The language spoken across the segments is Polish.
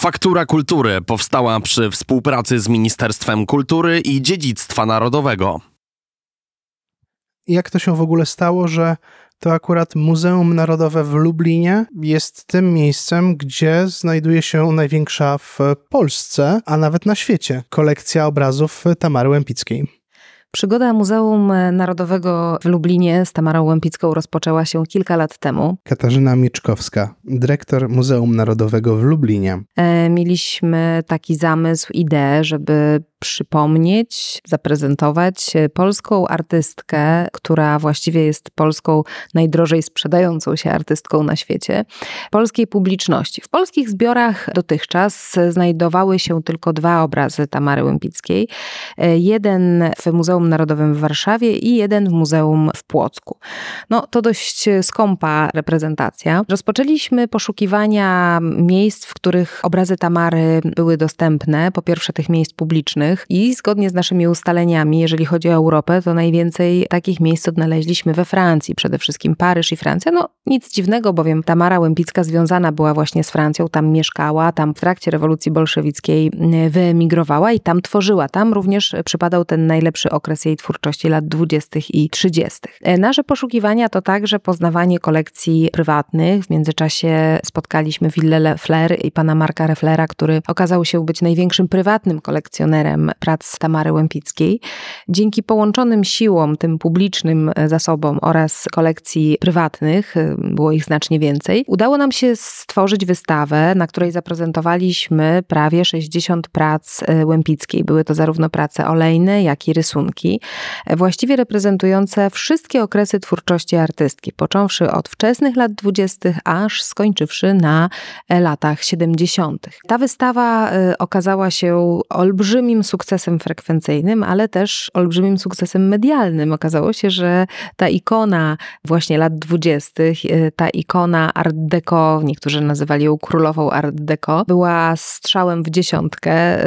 Faktura Kultury powstała przy współpracy z Ministerstwem Kultury i Dziedzictwa Narodowego. Jak to się w ogóle stało, że to akurat Muzeum Narodowe w Lublinie jest tym miejscem, gdzie znajduje się największa w Polsce, a nawet na świecie kolekcja obrazów Tamary Łępickiej? Przygoda Muzeum Narodowego w Lublinie z Tamarą Łępicką rozpoczęła się kilka lat temu. Katarzyna Mieczkowska, dyrektor Muzeum Narodowego w Lublinie. E, mieliśmy taki zamysł, ideę, żeby przypomnieć, zaprezentować polską artystkę, która właściwie jest polską najdrożej sprzedającą się artystką na świecie, polskiej publiczności. W polskich zbiorach dotychczas znajdowały się tylko dwa obrazy Tamary Łępickiej. Jeden w Muzeum Narodowym w Warszawie i jeden w Muzeum w Płocku. No to dość skąpa reprezentacja. Rozpoczęliśmy poszukiwania miejsc, w których obrazy Tamary były dostępne. Po pierwsze tych miejsc publicznych, i zgodnie z naszymi ustaleniami, jeżeli chodzi o Europę, to najwięcej takich miejsc odnaleźliśmy we Francji, przede wszystkim Paryż i Francja. No nic dziwnego, bowiem Tamara Łępicka związana była właśnie z Francją, tam mieszkała, tam w trakcie rewolucji bolszewickiej mm, wyemigrowała i tam tworzyła. Tam również przypadał ten najlepszy okres jej twórczości lat 20. i 30. E, nasze poszukiwania to także poznawanie kolekcji prywatnych. W międzyczasie spotkaliśmy Willele Fler i pana Marka Reflera, który okazał się być największym prywatnym kolekcjonerem prac Tamary Łępickiej. Dzięki połączonym siłom, tym publicznym e, zasobom oraz kolekcji prywatnych, e, było ich znacznie więcej, udało nam się stworzyć wystawę, na której zaprezentowaliśmy prawie 60 prac e, Łępickiej. Były to zarówno prace olejne, jak i rysunki, właściwie reprezentujące wszystkie okresy twórczości artystki, począwszy od wczesnych lat 20., aż skończywszy na latach 70. Ta wystawa okazała się olbrzymim sukcesem frekwencyjnym, ale też olbrzymim sukcesem medialnym. Okazało się, że ta ikona właśnie lat dwudziestych, e, ta ikona Art Deco, niektórzy nazywali ją królową Art Deco, była strzałem w dziesiątkę. E,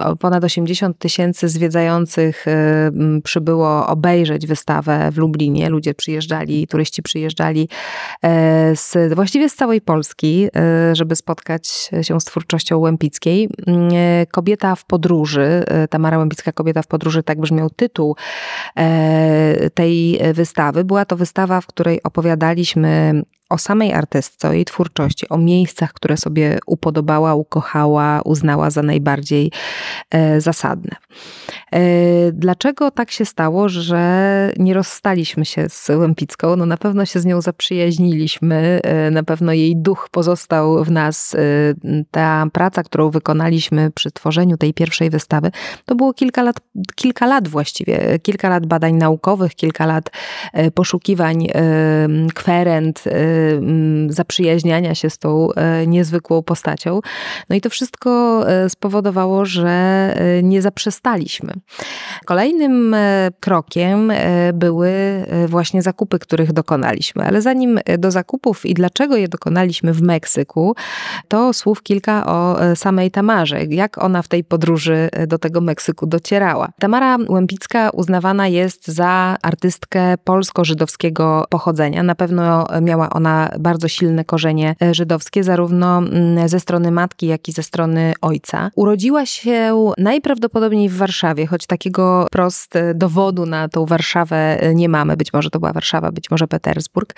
e, ponad 80 tysięcy zwiedzających przybyło obejrzeć wystawę w Lublinie. Ludzie przyjeżdżali, turyści przyjeżdżali z, właściwie z całej Polski, żeby spotkać się z twórczością Łępickiej. Kobieta w podróży podróży. E, Tamara Łębicka, Kobieta w podróży, tak brzmiał tytuł e, tej wystawy. Była to wystawa, w której opowiadaliśmy o samej artystce, o jej twórczości, o miejscach, które sobie upodobała, ukochała, uznała za najbardziej e, zasadne. E, dlaczego tak się stało, że nie rozstaliśmy się z Łępicką? No na pewno się z nią zaprzyjaźniliśmy, e, na pewno jej duch pozostał w nas. Ta praca, którą wykonaliśmy przy tworzeniu tej pierwszej wystawy, to było kilka lat, kilka lat właściwie, kilka lat badań naukowych, kilka lat poszukiwań kwerent, Mm, zaprzyjaźniania się z tą e, niezwykłą postacią. No i to wszystko e, spowodowało, że nie zaprzestaliśmy. Kolejnym krokiem były właśnie zakupy, których dokonaliśmy. Ale zanim do zakupów i dlaczego je dokonaliśmy w Meksyku, to słów kilka o samej Tamarze. Jak ona w tej podróży do tego Meksyku docierała. Tamara Łępicka uznawana jest za artystkę polsko-żydowskiego pochodzenia. Na pewno miała ona bardzo silne korzenie e, żydowskie, zarówno mm, ze strony matki, jak i ze strony ojca. Urodziła się najprawdopodobniej w Warszawie, choć takiego prost e, dowodu na tą Warszawę e, nie mamy. Być może to była Warszawa, być może Petersburg.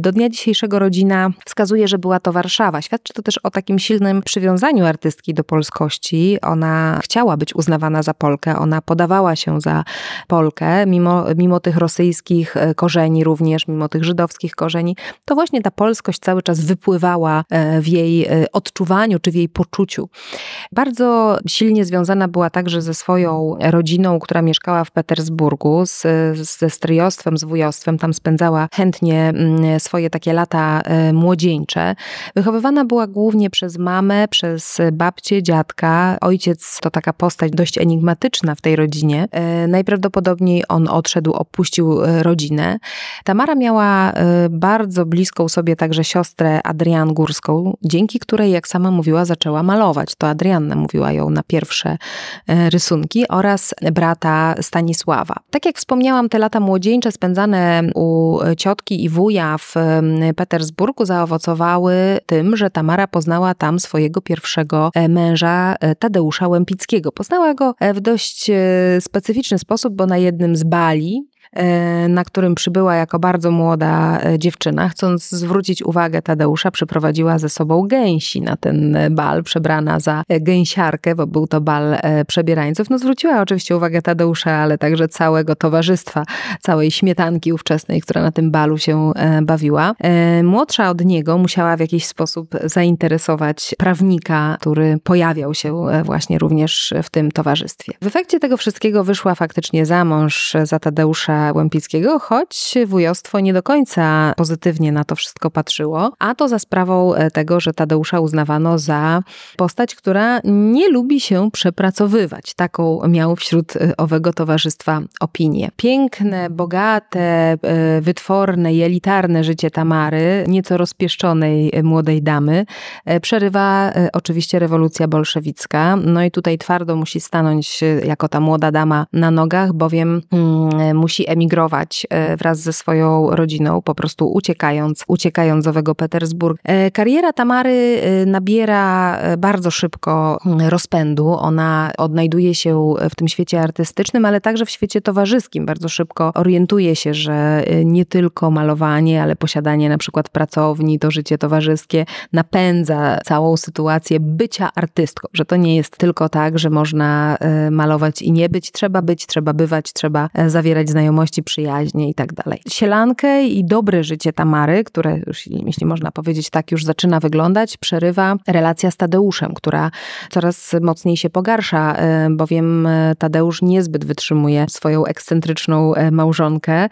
Do dnia dzisiejszego rodzina wskazuje, że była to Warszawa. Świadczy to też o takim silnym przywiązaniu artystki do polskości. Ona chciała być uznawana za Polkę, ona podawała się za Polkę, mimo, mimo tych rosyjskich korzeni również, mimo tych żydowskich korzeni. To właśnie właśnie ta polskość cały czas wypływała e, w jej e, odczuwaniu czy w jej poczuciu. Bardzo silnie związana była także ze swoją rodziną, która mieszkała w Petersburgu, z, ze stryjostwem, z wujostwem. Tam spędzała chętnie mm, swoje takie lata e, młodzieńcze. Wychowywana była głównie przez mamę, przez babcię, dziadka. Ojciec to taka postać dość enigmatyczna w tej rodzinie. Najprawdopodobniej on odszedł, opuścił rodzinę. Tamara miała bardzo blisko bliską sobie także siostrę Adrian Górską, dzięki której, jak sama mówiła, zaczęła malować. To Adrianna mówiła ją na pierwsze e, rysunki oraz brata Stanisława. Tak jak wspomniałam, te lata młodzieńcze spędzane u ciotki i wuja w Petersburgu zaowocowały tym, że Tamara poznała tam swojego pierwszego e, męża Tadeusza Łępickiego. Poznała go w dość specyficzny sposób, bo na jednym z bali E, na którym przybyła jako bardzo młoda e, dziewczyna, chcąc zwrócić uwagę Tadeusza, przyprowadziła ze sobą gęsi na ten bal, przebrana za e, gęsiarkę, bo był to bal przebierańców. No zwróciła oczywiście uwagę Tadeusza, ale także całego towarzystwa, całej śmietanki ówczesnej, która na tym balu się bawiła. Młodsza od niego musiała w jakiś sposób zainteresować prawnika, który pojawiał się właśnie również w tym towarzystwie. W efekcie tego wszystkiego wyszła faktycznie za mąż za Tadeusza Łępickiego, choć wujostwo nie do końca pozytywnie na to wszystko patrzyło, a to za sprawą e, tego, że Tadeusza uznawano za postać, która nie lubi się przepracowywać. Taką miał wśród e, owego towarzystwa opinię. Piękne, bogate, e, wytworne i elitarne życie Tamary, nieco rozpieszczonej młodej damy, przerywa oczywiście rewolucja bolszewicka. No i tutaj twardo musi stanąć jako ta młoda dama na nogach, bowiem mm, musi emigrować e, wraz ze swoją rodziną, po prostu uciekając, uciekając z owego Petersburg. E, kariera Tamary e, nabiera bardzo szybko mm, rozpędu. Ona odnajduje się w tym świecie artystycznym, ale także w świecie towarzyskim. Bardzo szybko orientuje się, że nie tylko malowanie, ale posiadanie na przykład pracowni, to życie towarzyskie napędza całą sytuację bycia artystką, że to nie jest tylko tak, że można malować i nie być, trzeba być, trzeba bywać, trzeba zawierać znajomości znajomości, przyjaźnie i tak dalej. Sielankę i dobre życie Tamary, które już, jeśli można powiedzieć tak, już zaczyna wyglądać, przerywa relacja z Tadeuszem, która coraz mocniej się pogarsza, e, bowiem e, Tadeusz niezbyt wytrzymuje swoją ekscentryczną e, małżonkę,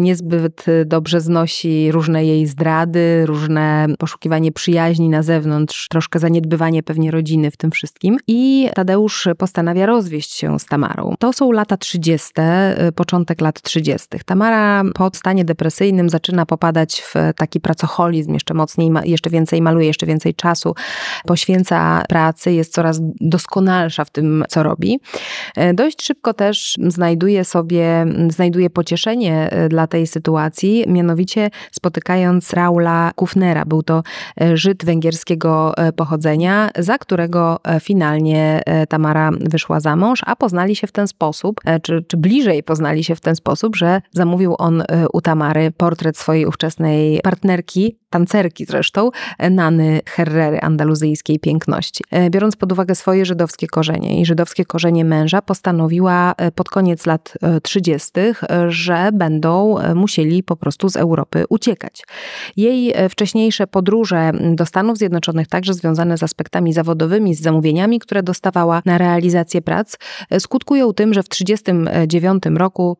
niezbyt dobrze znosi różne jej zdrady, różne poszukiwanie przyjaźni na zewnątrz, troszkę zaniedbywanie pewnie rodziny w tym wszystkim. I Tadeusz postanawia rozwieść się z Tamarą. To są lata 30., początek lat 30. Tamara po stanie depresyjnym zaczyna popadać w taki pracoholizm, jeszcze mocniej, jeszcze więcej maluje, jeszcze więcej czasu poświęca pracy, jest coraz doskonalsza w tym, co robi. E, dość szybko też znajduje sobie, znajduje pocieszenie e, dla tej sytuacji, mianowicie spotykając Raula Kufnera. Był to e, Żyd węgierskiego pochodzenia, za którego finalnie Tamara wyszła za mąż, a poznali się w ten sposób, czy, czy bliżej poznali się w ten sposób, sposób, że zamówił on y, u Tamary portret swojej ówczesnej partnerki, tancerki zresztą, Nany Herrery, andaluzyjskiej piękności. E, biorąc pod uwagę swoje żydowskie korzenie i żydowskie korzenie męża, postanowiła e, pod koniec lat 30., e, że będą musieli po prostu z Europy uciekać. Jej wcześniejsze podróże do Stanów Zjednoczonych, także związane z aspektami zawodowymi, z zamówieniami, które dostawała na realizację prac, skutkują tym, że w 1939 roku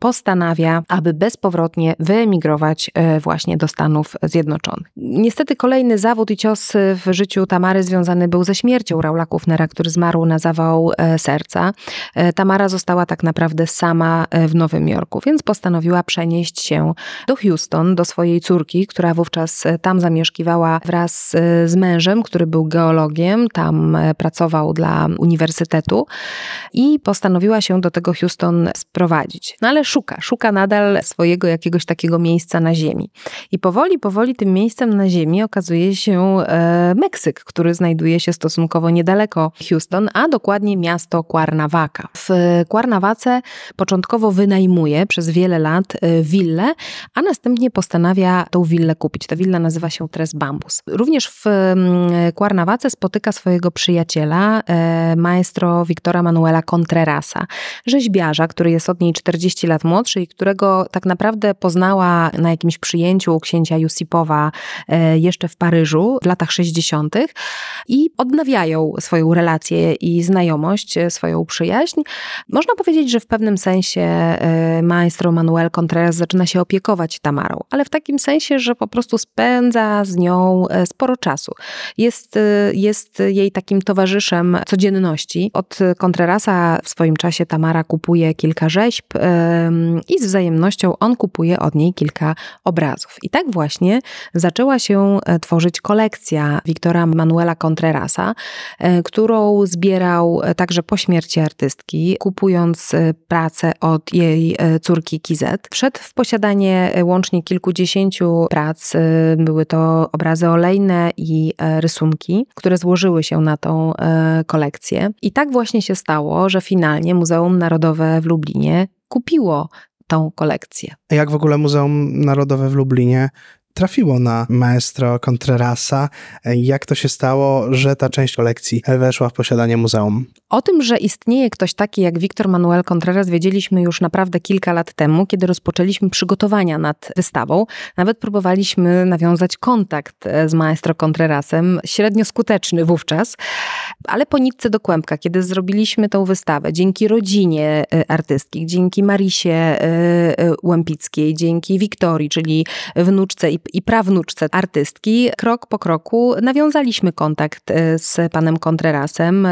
aby bezpowrotnie wyemigrować właśnie do Stanów Zjednoczonych. Niestety kolejny zawód i cios w życiu Tamary związany był ze śmiercią Raula Kufnera, który zmarł na zawał e, serca. E, Tamara została tak naprawdę sama e, w Nowym Jorku, więc postanowiła przenieść się do Houston, do swojej córki, która wówczas tam zamieszkiwała wraz z mężem, który był geologiem, tam pracował dla uniwersytetu i postanowiła się do tego Houston sprowadzić. No ale szuka, szuka nadal swojego jakiegoś takiego miejsca na ziemi. I powoli, powoli tym miejscem na ziemi okazuje się e, Meksyk, który znajduje się stosunkowo niedaleko Houston, a dokładnie miasto Cuernavaca. W Cuernavace początkowo wynajmuje przez wiele lat e, willę, a następnie postanawia tą willę kupić. Ta willa nazywa się Tres Bambus. Również w Cuernavace spotyka swojego przyjaciela, e, maestro Wiktora Manuela Contrerasa, rzeźbiarza, który jest od niej 40 lat młodszy którego tak naprawdę poznała na jakimś przyjęciu księcia Jusipowa E, jeszcze w Paryżu w latach 60. i odnawiają swoją relację i znajomość, e, swoją przyjaźń. Można powiedzieć, że w pewnym sensie e, maestro Manuel Contreras zaczyna się opiekować Tamarą, ale w takim sensie, że po prostu spędza z nią sporo czasu. Jest, jest jej takim towarzyszem codzienności. Od Contrerasa w swoim czasie Tamara kupuje kilka rzeźb i z wzajemnością on kupuje od niej kilka obrazów. I tak właśnie zaczęła się e, tworzyć kolekcja Wiktora Manuela Contrerasa, e, którą zbierał e, także po śmierci artystki, kupując pracę od jej córki Kizet. Wszedł w posiadanie łącznie kilkudziesięciu prac. Były to obrazy olejne i rysunki, które złożyły się na tą kolekcję. I tak właśnie się stało, że finalnie Muzeum Narodowe w Lublinie kupiło tą kolekcję. Jak w ogóle Muzeum Narodowe w Lublinie trafiło na maestro Contrerasa. Jak to się stało, że ta część kolekcji weszła w posiadanie muzeum? O tym, że istnieje ktoś taki jak Victor Manuel Contreras, wiedzieliśmy już naprawdę kilka lat temu, kiedy rozpoczęliśmy przygotowania nad wystawą. Nawet próbowaliśmy nawiązać kontakt e, z maestro Contrerasem, średnio skuteczny wówczas, ale po nitce do kłębka, kiedy zrobiliśmy tą wystawę, dzięki rodzinie e, artystki, dzięki Marisie e, Łępickiej, dzięki Wiktorii, czyli wnuczce i prawnuczce artystki, krok po kroku nawiązaliśmy kontakt z panem Contrerasem.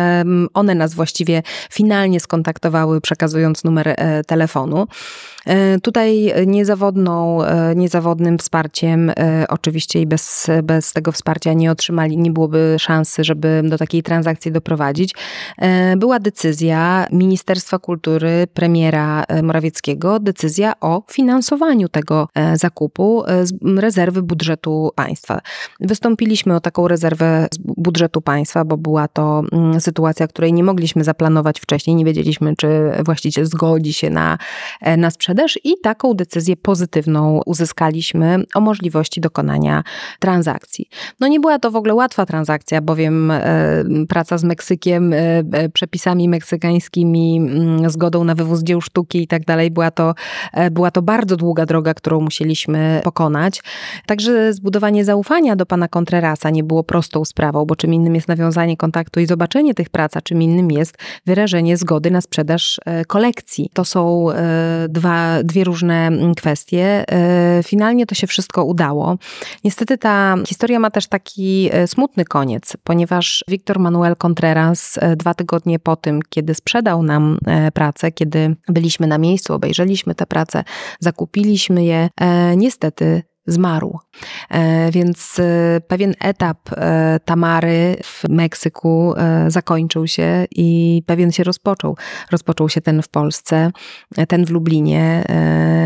One nas właściwie finalnie skontaktowały, przekazując numer e, telefonu. E, tutaj niezawodną, niezawodnym wsparciem, oczywiście i bez, bez tego wsparcia nie otrzymali, nie byłoby szansy, żeby do takiej transakcji doprowadzić, była decyzja Ministerstwa Kultury, premiera Morawieckiego, decyzja o finansowaniu tego zakupu z rezerwy budżetu państwa. Wystąpiliśmy o taką rezerwę z budżetu państwa, bo była to mm, sytuacja, której nie mogliśmy zaplanować wcześniej, nie wiedzieliśmy, czy właściciel zgodzi się na, e, na sprzedaż i taką decyzję pozytywną uzyskaliśmy o możliwości dokonania transakcji. No nie była to w ogóle łatwa transakcja, bowiem e, praca z Meksykiem, e, przepisami meksykańskimi, mm, zgodą na wywóz dzieł sztuki i tak dalej, była to, była to bardzo długa droga, którą musieliśmy pokonać. Także zbudowanie zaufania do pana Contrerasa nie było prostą sprawą, bo czym innym jest nawiązanie kontaktu i zobaczenie tych prac, a czym innym jest wyrażenie zgody na sprzedaż e, kolekcji. To są e, dwie różne mm, kwestie. E, finalnie to się wszystko udało. Niestety ta historia ma też taki smutny koniec, ponieważ Victor Manuel Contreras dwa tygodnie po tym, kiedy sprzedał nam pracę, kiedy byliśmy na miejscu, obejrzeliśmy te prace, zakupiliśmy je, niestety zmarł. E, więc e, pewien etap e, Tamary w Meksyku zakończył się i pewien się rozpoczął. Rozpoczął się ten w Polsce, ten w Lublinie,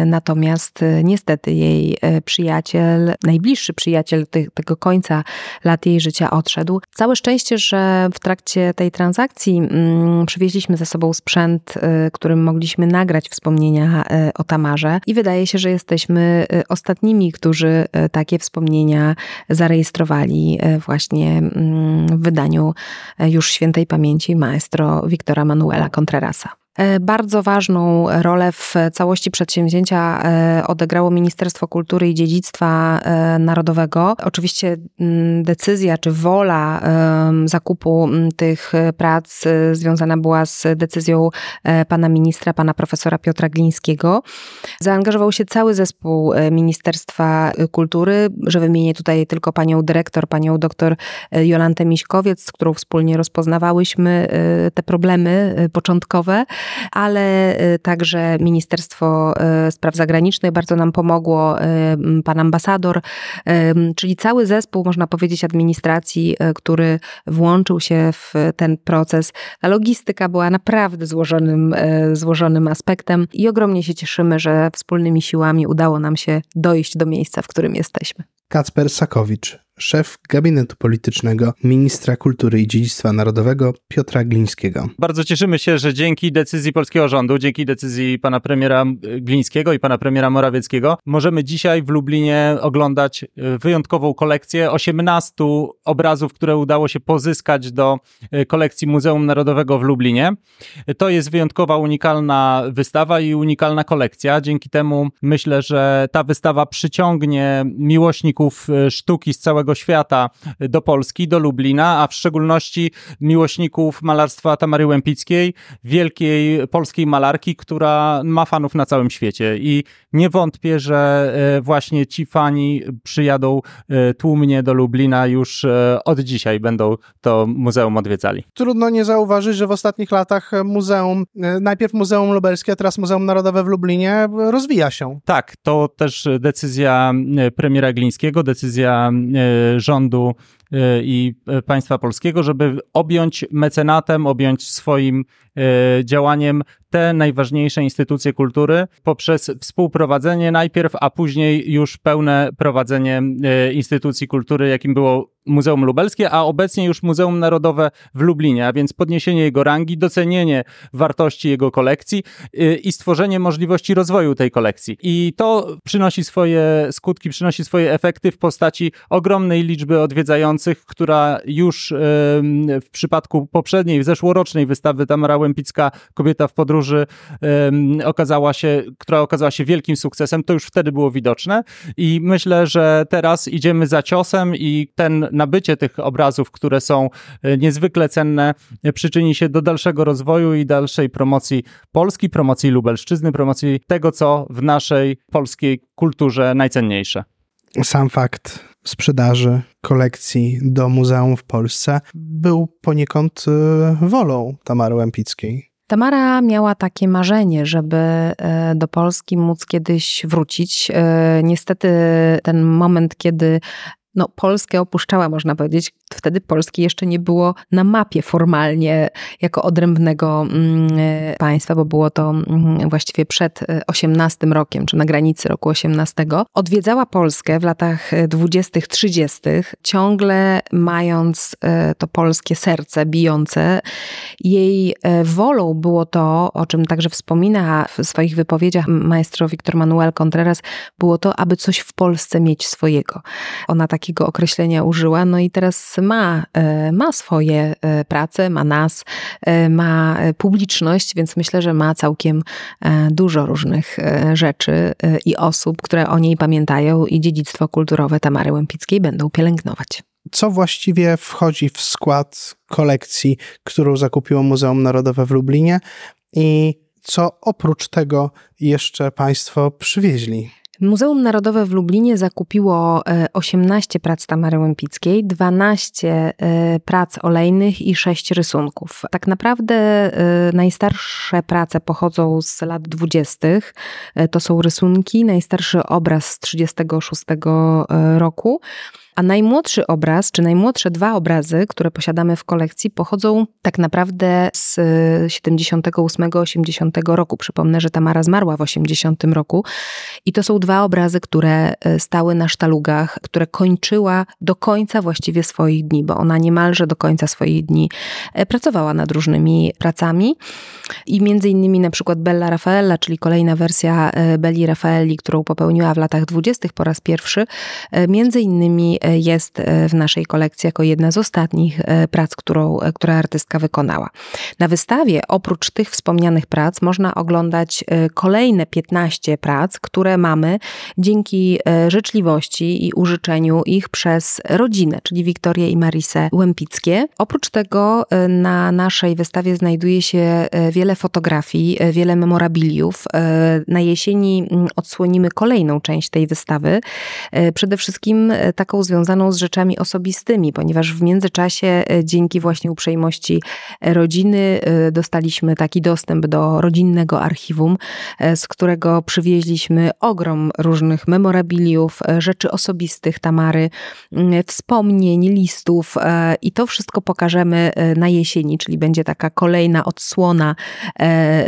natomiast niestety jej przyjaciel, najbliższy przyjaciel tego końca lat jej życia odszedł. Całe szczęście, że w trakcie tej transakcji mm, przywieźliśmy ze sobą sprzęt, którym mogliśmy nagrać wspomnienia o Tamarze i wydaje się, że jesteśmy ostatnimi, którzy takie wspomnienia zarejestrowali e, właśnie mm, w wydaniu e, już świętej pamięci maestro Wiktora Manuela Contrerasa. E, bardzo ważną rolę w całości przedsięwzięcia e, odegrało Ministerstwo Kultury i Dziedzictwa e, Narodowego. Oczywiście mm, decyzja czy wola zakupu mm, tych prac związana była z decyzją pana ministra, pana profesora Piotra Glińskiego. Zaangażował się cały zespół Ministerstwa Kultury, że wymienię tutaj tylko panią dyrektor, panią doktor Jolantę Miśkowiec, z którą wspólnie rozpoznawałyśmy te problemy początkowe ale y, także Ministerstwo y, Spraw Zagranicznych bardzo nam pomogło, y, pan ambasador, czyli cały zespół, można powiedzieć, administracji, który włączył się w ten proces. Ta logistyka była naprawdę złożonym, złożonym aspektem i ogromnie się cieszymy, że wspólnymi siłami udało nam się dojść do miejsca, w którym jesteśmy. Kacper Sakowicz, szef gabinetu politycznego ministra kultury i dziedzictwa narodowego Piotra Glińskiego. Bardzo cieszymy się, że dzięki decyzji polskiego rządu, dzięki decyzji pana premiera Glińskiego i pana premiera Morawieckiego, możemy dzisiaj w Lublinie oglądać e, wyjątkową kolekcję 18 obrazów, które udało się pozyskać do e, kolekcji Muzeum Narodowego w Lublinie. To jest wyjątkowa, unikalna wystawa i unikalna kolekcja. Dzięki temu myślę, że ta wystawa przyciągnie miłośników miłośników sztuki z całego świata do Polski, do Lublina, a w szczególności miłośników malarstwa Tamary Łępickiej, wielkiej polskiej malarki, która ma fanów na całym świecie. I nie wątpię, że właśnie ci fani przyjadą tłumnie do Lublina już od dzisiaj, będą to muzeum odwiedzali. Trudno nie zauważyć, że w ostatnich latach muzeum, najpierw Muzeum Lubelskie, a teraz Muzeum Narodowe w Lublinie rozwija się. Tak, to też decyzja premiera Glińskiego, decyzja rządu i państwa polskiego, żeby objąć mecenatem, objąć swoim działaniem te najważniejsze instytucje kultury poprzez współprowadzenie najpierw, a później już pełne prowadzenie instytucji kultury, jakim było Muzeum Lubelskie, a obecnie już Muzeum Narodowe w Lublinie, a więc podniesienie jego rangi, docenienie wartości jego kolekcji i stworzenie możliwości rozwoju tej kolekcji. I to przynosi swoje skutki, przynosi swoje efekty w postaci ogromnej liczby odwiedzających, która już w przypadku poprzedniej, zeszłorocznej wystawy Tamara Łępicka, Kobieta w podróży, okazała się, która okazała się wielkim sukcesem, to już wtedy było widoczne i myślę, że teraz idziemy za ciosem i ten nabycie tych obrazów, które są e, niezwykle cenne, e, przyczyni się do dalszego rozwoju i dalszej promocji Polski, promocji Lubelszczyzny, promocji tego, co w naszej polskiej kulturze najcenniejsze. Sam fakt sprzedaży kolekcji do muzeum w Polsce był poniekąd e, wolą Tamary Łępickiej. Tamara miała takie marzenie, żeby do Polski móc kiedyś wrócić. Niestety ten moment, kiedy no, Polskę opuszczała, można powiedzieć. Wtedy Polski jeszcze nie było na mapie formalnie jako odrębnego mm, e, państwa, bo było to mm, właściwie przed 18 e, rokiem, czy na granicy roku 18. Odwiedzała Polskę w latach 20., 30., ciągle mając e, to polskie serce bijące. Jej wolą było to, o czym także wspomina w swoich wypowiedziach maestro Victor Manuel Contreras, było to, aby coś w Polsce mieć swojego. Ona tak takiego określenia użyła. No i teraz ma, e, ma swoje e, prace, ma nas, e, ma publiczność, więc myślę, że ma całkiem dużo różnych rzeczy i osób, które o niej pamiętają i dziedzictwo kulturowe Tamary Łępickiej będą pielęgnować. Co właściwie wchodzi w skład kolekcji, którą zakupiło Muzeum Narodowe w Lublinie i co oprócz tego jeszcze Państwo przywieźli? Muzeum Narodowe w Lublinie zakupiło 18 e, prac Tamary Łępickiej, 12 e, prac olejnych i 6 rysunków. Tak naprawdę e, najstarsze prace pochodzą z lat 20. To są rysunki, najstarszy obraz z 36 roku. A najmłodszy obraz, czy najmłodsze dwa obrazy, które posiadamy w kolekcji, pochodzą tak naprawdę z 78-80 roku. Przypomnę, że Tamara zmarła w 80 roku. I to są dwa obrazy, które e, stały na sztalugach, które kończyła do końca właściwie swoich dni, bo ona niemalże do końca swoich dni e, pracowała nad różnymi pracami. I między innymi na przykład Bella Raffaella, czyli kolejna wersja e, Belli Raffaelli, którą popełniła w latach 20. po raz pierwszy, między innymi jest e, w naszej kolekcji jako jedna z ostatnich e, prac, którą, e, artystka wykonała. Na wystawie oprócz tych wspomnianych prac można oglądać kolejne 15 prac, które mamy dzięki życzliwości i użyczeniu ich przez rodzinę, czyli Wiktorię i Marisę Łępickie. Oprócz tego na naszej wystawie znajduje się wiele fotografii, wiele memorabiliów. Na jesieni odsłonimy kolejną część tej wystawy. Przede wszystkim taką związaną związaną z rzeczami osobistymi, ponieważ w międzyczasie e, dzięki właśnie uprzejmości rodziny e, dostaliśmy taki dostęp do rodzinnego archiwum, e, z którego przywieźliśmy ogrom różnych memorabiliów, rzeczy osobistych Tamary, wspomnień, listów i to wszystko pokażemy na jesieni, czyli będzie taka kolejna odsłona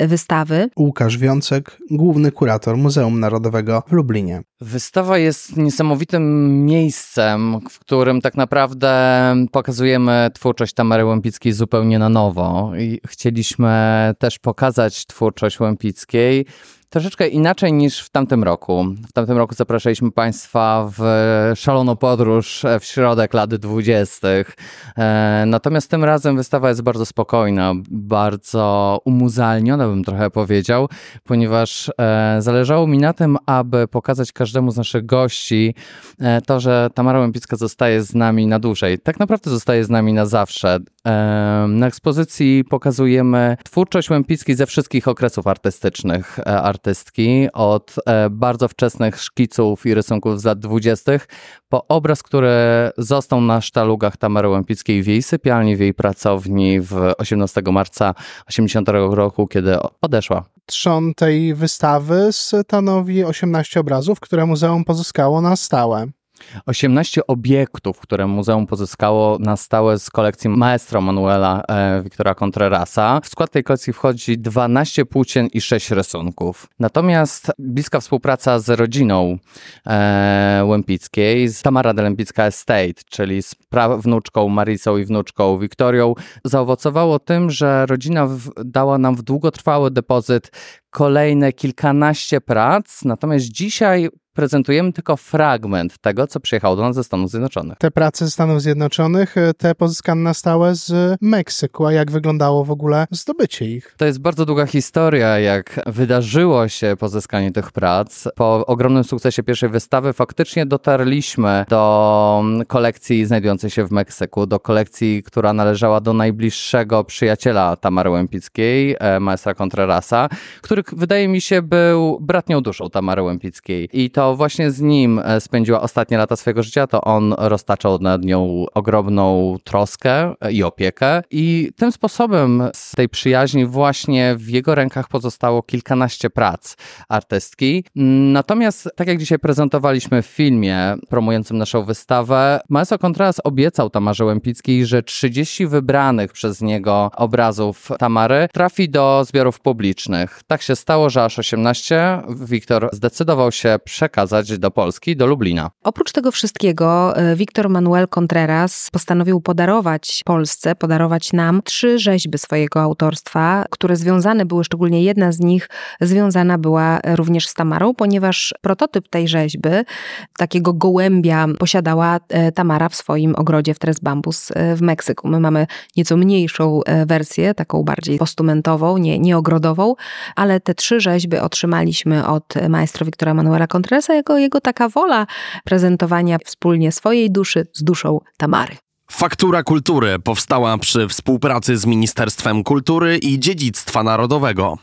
wystawy. Łukasz Wiącek, główny kurator Muzeum Narodowego w Lublinie. Wystawa jest niesamowitym miejscem, w którym tak naprawdę pokazujemy twórczość Tamary Łępickiej zupełnie na nowo. I chcieliśmy też pokazać twórczość Łępickiej Troszeczkę inaczej niż w tamtym roku. W tamtym roku zapraszaliśmy Państwa w szaloną podróż w środek lat dwudziestych. E, natomiast tym razem wystawa jest bardzo spokojna, bardzo umuzalniona, bym trochę powiedział, ponieważ e, zależało mi na tym, aby pokazać każdemu z naszych gości e, to, że Tamara Łępicka zostaje z nami na dłużej. Tak naprawdę zostaje z nami na zawsze. Na ekspozycji pokazujemy twórczość Łępickiej ze wszystkich okresów artystycznych artystki, od bardzo wczesnych szkiców i rysunków z lat dwudziestych po obraz, który został na sztalugach Tamary Łępickiej w jej sypialni, w jej pracowni w 18 marca 80 roku, kiedy odeszła. Trzon tej wystawy stanowi 18 obrazów, które muzeum pozyskało na stałe. 18 obiektów, które muzeum pozyskało na stałe z kolekcji maestro Manuela e, Wiktora Contrerasa. W skład tej kolekcji wchodzi 12 płócien i 6 rysunków. Natomiast bliska współpraca z rodziną e, Łępickiej, z Tamara de Lempicka Estate, czyli z prawnuczką Marisą i wnuczką Wiktorią, zaowocowało tym, że rodzina w, dała nam w długotrwały depozyt kolejne kilkanaście prac, natomiast dzisiaj prezentujemy tylko fragment tego, co przyjechało do nas ze Stanów Zjednoczonych. Te prace ze Stanów Zjednoczonych, e, te pozyskane na stałe z Meksyku, a jak wyglądało w ogóle zdobycie ich? To jest bardzo długa historia, jak wydarzyło się pozyskanie tych prac. Po ogromnym sukcesie pierwszej wystawy faktycznie dotarliśmy do kolekcji znajdującej się w Meksyku, do kolekcji, która należała do najbliższego przyjaciela Tamary Łępickiej, e, maestra Contrerasa, który wydaje mi się był bratnią duszą Tamary Łępickiej. I to właśnie z nim e, spędziła ostatnie lata swojego życia, to on roztaczał nad nią ogromną troskę i opiekę. I tym sposobem z tej przyjaźni właśnie w jego rękach pozostało kilkanaście prac artystki. Natomiast, tak jak dzisiaj prezentowaliśmy w filmie promującym naszą wystawę, Maestro Contreras obiecał Tamarze Łępickiej, że 30 wybranych przez niego obrazów Tamary trafi do zbiorów publicznych. Tak się stało, że aż 18 Wiktor zdecydował się przekazać przekazać do Polski, do Lublina. Oprócz tego wszystkiego, e, Wiktor Manuel Contreras postanowił podarować Polsce, podarować nam trzy rzeźby swojego autorstwa, które związane były, szczególnie jedna z nich związana była również z Tamarą, ponieważ prototyp tej rzeźby, takiego gołębia, posiadała e, Tamara w swoim ogrodzie w Tres Bambus e, w Meksyku. My mamy nieco mniejszą wersję, taką bardziej postumentową, nie, ogrodową, ale te trzy rzeźby otrzymaliśmy od maestro Wiktora Manuela Jako jego taka wola prezentowania wspólnie swojej duszy z duszą Tamary. Faktura Kultury powstała przy współpracy z Ministerstwem Kultury i Dziedzictwa Narodowego.